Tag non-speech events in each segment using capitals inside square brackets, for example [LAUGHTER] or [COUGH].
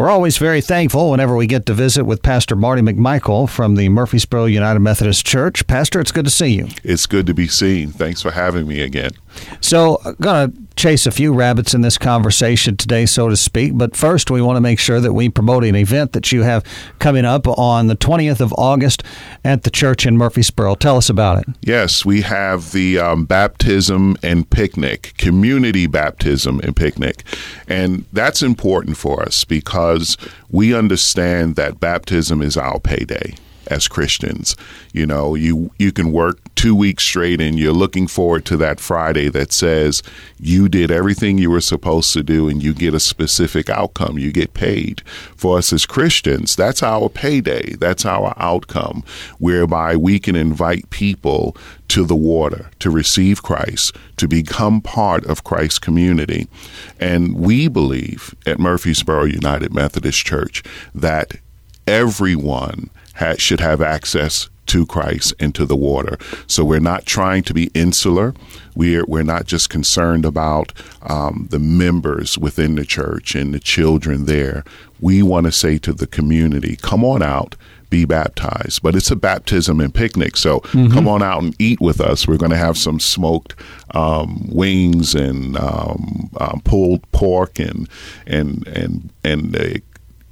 We're always very thankful whenever we get to visit with Pastor Marty McMichael from the Murphysboro United Methodist Church. Pastor, it's good to see you. It's good to be seen. Thanks for having me again. So, I'm going to chase a few rabbits in this conversation today, so to speak. But first, we want to make sure that we promote an event that you have coming up on the 20th of August at the church in Murphysboro. Tell us about it. Yes, we have the um, baptism and picnic, community baptism and picnic. And that's important for us because we understand that baptism is our payday as Christians. You know, you you can work two weeks straight and you're looking forward to that Friday that says you did everything you were supposed to do and you get a specific outcome. You get paid. For us as Christians, that's our payday. That's our outcome, whereby we can invite people to the water to receive Christ, to become part of Christ's community. And we believe at Murphysboro United Methodist Church that everyone should have access to Christ and to the water. So we're not trying to be insular. We're we're not just concerned about um, the members within the church and the children there. We want to say to the community, come on out. Be baptized, but it's a baptism and picnic. So mm-hmm. come on out and eat with us. We're going to have some smoked um, wings and um, um, pulled pork and and and and the,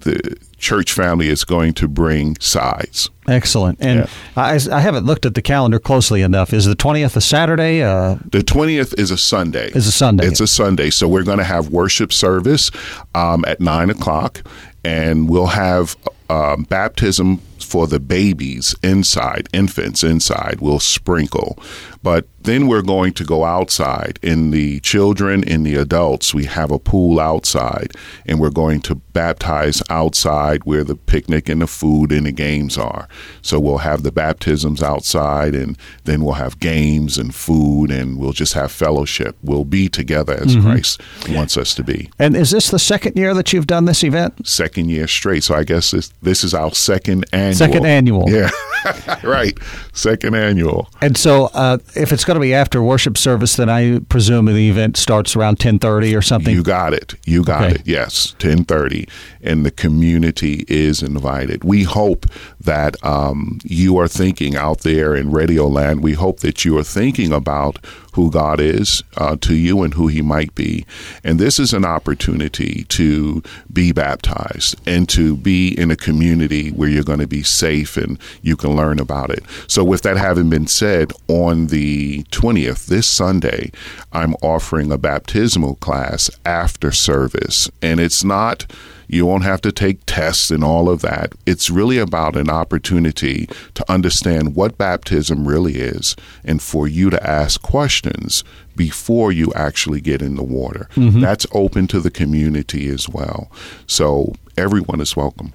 the church family is going to bring sides. Excellent. And yeah. I, I, haven't looked at the calendar closely enough. Is the 20th a Saturday? Uh, the 20th is a Sunday. Is a Sunday. It's a Sunday. So we're going to have worship service um, at 9 o'clock, and we'll have um, baptism for the babies inside, infants inside, we'll sprinkle. But then we're going to go outside. In the children, in the adults, we have a pool outside, and we're going to baptize outside where the picnic and the food and the games are. So we'll have the baptisms outside, and then we'll have games and food, and we'll just have fellowship. We'll be together as mm-hmm. Christ wants us to be. And is this the second year that you've done this event? Second year straight. So I guess this, this is our second annual. Second annual. Yeah, [LAUGHS] right. Second annual. And so uh, if it's going to be after worship service, then I presume the event starts around ten thirty or something. You got it. You got okay. it. Yes, ten thirty, and the community is invited. We hope that um, you are thinking out there in Radio Land. We hope that you are thinking about who God is uh, to you and who He might be. And this is an opportunity to be baptized and to be in a community where you're going to be safe and you can learn about it. So, with that having been said, on the 20th, this Sunday, I'm offering a baptismal class after service. And it's not you won't have to take tests and all of that. It's really about an opportunity to understand what baptism really is and for you to ask questions before you actually get in the water. Mm-hmm. That's open to the community as well. So everyone is welcome.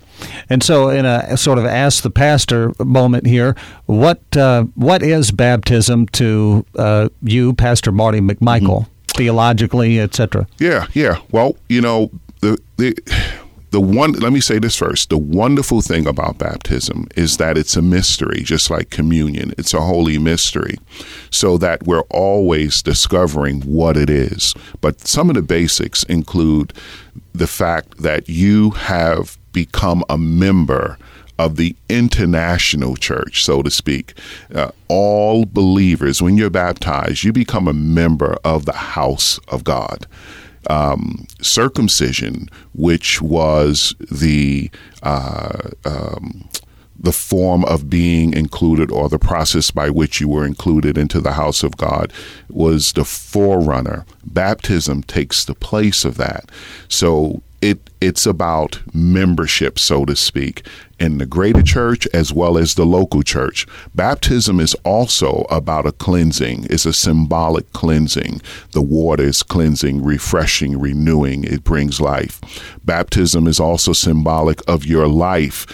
And so, in a sort of ask the pastor moment here, what uh, what is baptism to uh, you, Pastor Marty McMichael, mm-hmm. theologically, etc.? Yeah, yeah. Well, you know, the the the one let me say this first. The wonderful thing about baptism is that it's a mystery just like communion. It's a holy mystery so that we're always discovering what it is. But some of the basics include the fact that you have become a member of the international church, so to speak. Uh, all believers, when you're baptized, you become a member of the house of God um, circumcision, which was the uh, um, the form of being included or the process by which you were included into the house of God was the forerunner. Baptism takes the place of that. So it it's about membership, so to speak, in the greater church as well as the local church. Baptism is also about a cleansing. It's a symbolic cleansing. The water is cleansing, refreshing, renewing. It brings life. Baptism is also symbolic of your life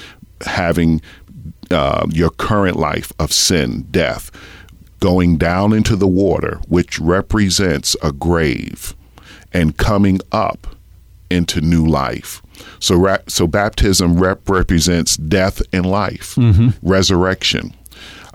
having uh, your current life of sin, death, going down into the water, which represents a grave, and coming up into new life. So, so baptism rep- represents death and life, mm-hmm. resurrection.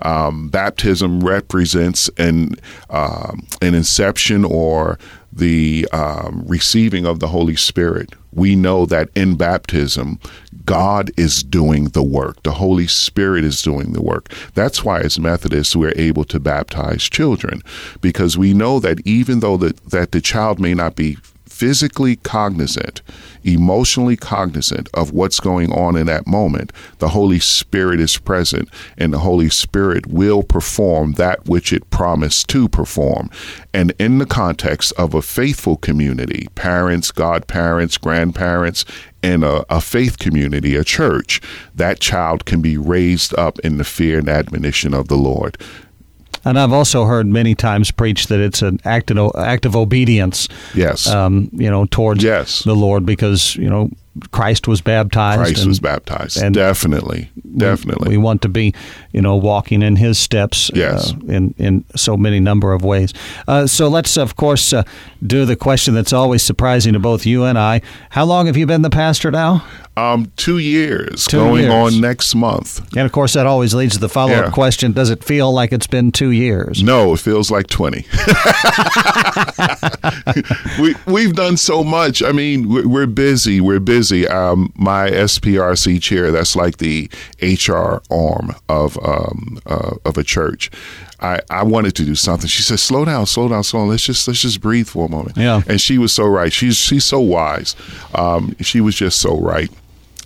Um, baptism represents an um, an inception or the um, receiving of the Holy Spirit, we know that in baptism, God is doing the work. The Holy Spirit is doing the work. That's why, as Methodists, we're able to baptize children because we know that even though the, that the child may not be physically cognizant, emotionally cognizant of what's going on in that moment, the Holy Spirit is present and the Holy Spirit will perform that which it promised to perform. And in the context of a faithful community, parents, godparents, grandparents, in a, a, faith community, a church, that child can be raised up in the fear and admonition of the Lord. And I've also heard many times preached that it's an act of, act of obedience. Yes. Um, you know, towards yes. the Lord because, you know, Christ was baptized. Christ and, was baptized. And definitely, definitely. We, we, want to be, you know, walking in His steps. Yes. Uh, in in so many number of ways. Uh, so let's, of course, uh, do the question that's always surprising to both you and I. How long have you been the pastor now? Um, two years, two going years. on next month. And of course, that always leads to the follow up Yeah. question: Does it feel like it's been two years? No, it feels like 20. [LAUGHS] we, we've done so much. I mean, we're, busy. We're busy. Um, my SPRC chair, that's like the HR arm of, um, uh, of a church. I, I wanted to do something. She said, "Slow down, slow down, slow down. Let's just let's just breathe for a moment." Yeah. and she was so right. She's she's so wise. Um, she was just so right.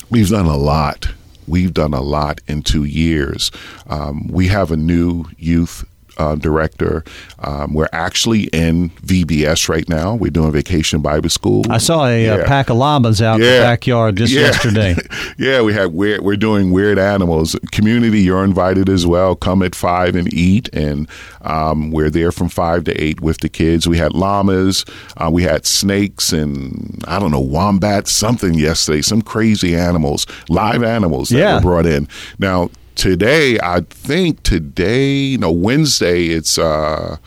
We've done a lot. We've done a lot in two years. Um, we have a new youth uh, director. Um, we're actually in VBS right now. We're doing Vacation Bible School. I saw a, uh Yeah. pack of llamas out in the backyard just Yeah. yesterday. [LAUGHS] yeah, we have we're we're doing weird animals. Community, you're invited as well. Come at five and eat, and um, we're there from five to eight with the kids. We had llamas, uh, we had snakes, and I don't know wombats, something yesterday. Some crazy animals, live animals that Yeah. were brought in. Now today, I think today, no Wednesday, it's. Uh,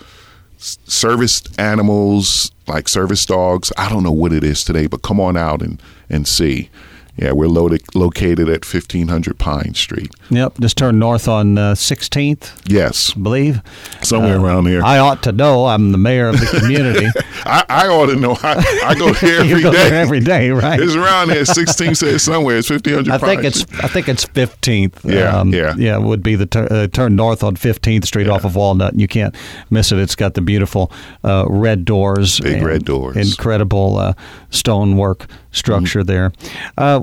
service animals like service dogs. I don't know what it is today, but come on out and, and see. Yeah, we're loaded, located at 1500 Pine Street. Yep, just turn north on uh, 16th, Yes, I believe. somewhere Uh, around here. I ought to know. I'm the mayor of the community. [LAUGHS] I, I ought to know. I, I go [LAUGHS] there you every go day. every day, right? It's around here. 16th says somewhere. It's 1500 I think Pine it's Street. I think it's 15th. Yeah, yeah. yeah. Would be the tur- uh, turn north on 15th Street off of Walnut, you can't miss it. It's got the beautiful uh, red doors, Big and red doors. incredible uh, stonework structure Mm-hmm. there.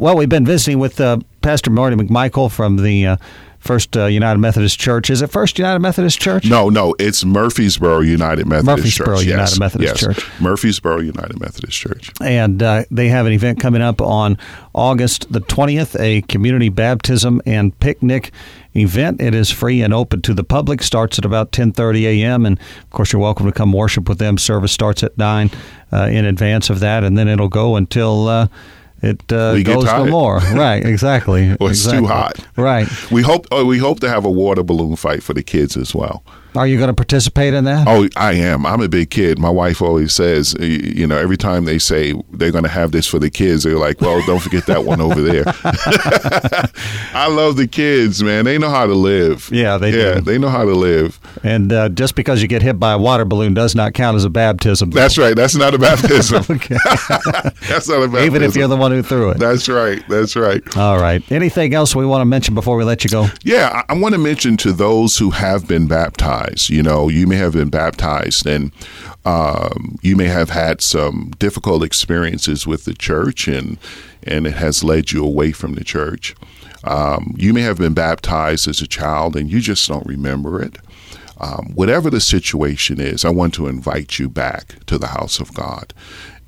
Uh, well, we've been visiting with uh, Pastor Marty McMichael from the uh, First uh, United Methodist Church. Is it First United Methodist Church? No, no, it's Murphysboro United Methodist Murphysboro Church. United yes, Methodist yes. Church. Murphysboro United Methodist Church. and uh, they have an event coming up on August the 20th, a community baptism and picnic event. It is free and open to the public. Starts at about 10:30 a.m. and of course you're welcome to come worship with them. Service starts at nine uh, in advance of that, and then it'll go until. It uh, We goes no more. [LAUGHS] Right, exactly. Or it's too hot. Right. We hope. Oh, we hope to have a water balloon fight for the kids as well. Are you going to participate in that? Oh, I am. I'm a big kid. My wife always says, you know, every time they say they're going to have this for the kids, they're like, well, don't forget that one over there. [LAUGHS] I love the kids, man. They know how to live. Yeah, they yeah, do. they know how to live. And uh, just because you get hit by a water balloon does not count as a baptism. That's right. That's not a baptism. [LAUGHS] [LAUGHS] That's not a baptism. Even if you're the one who threw it. That's right. That's right. All right. Anything else we want to mention before we let you go? Yeah, I, I want to mention to those who have been baptized, you know, you may have been baptized and um, you may have had some difficult experiences with the church and, and it has led you away from the church. Um, you may have been baptized as a child and you just don't remember it. Um, whatever the situation is, I want to invite you back to the house of God.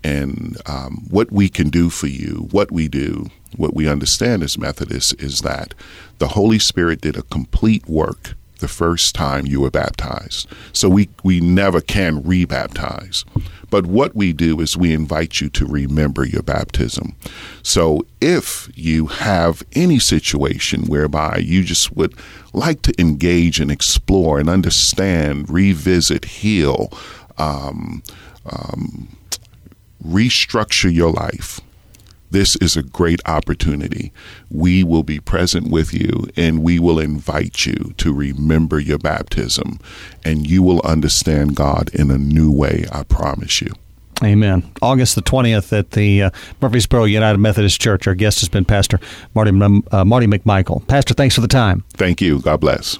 And um, what we can do for you, what we do, what we understand as Methodists is that the Holy Spirit did a complete work the first time you were baptized. So we, we never can rebaptize. But what we do is we invite you to remember your baptism. So if you have any situation whereby you just would like to engage and explore and understand, revisit, heal, um, um, restructure your life, this is a great opportunity. We will be present with you and we will invite you to remember your baptism and you will understand God in a new way, I promise you. Amen. August the 20th at the uh, Murphysboro United Methodist Church. Our guest has been Pastor Marty, uh, Marty McMichael. Pastor, thanks for the time. Thank you. God bless.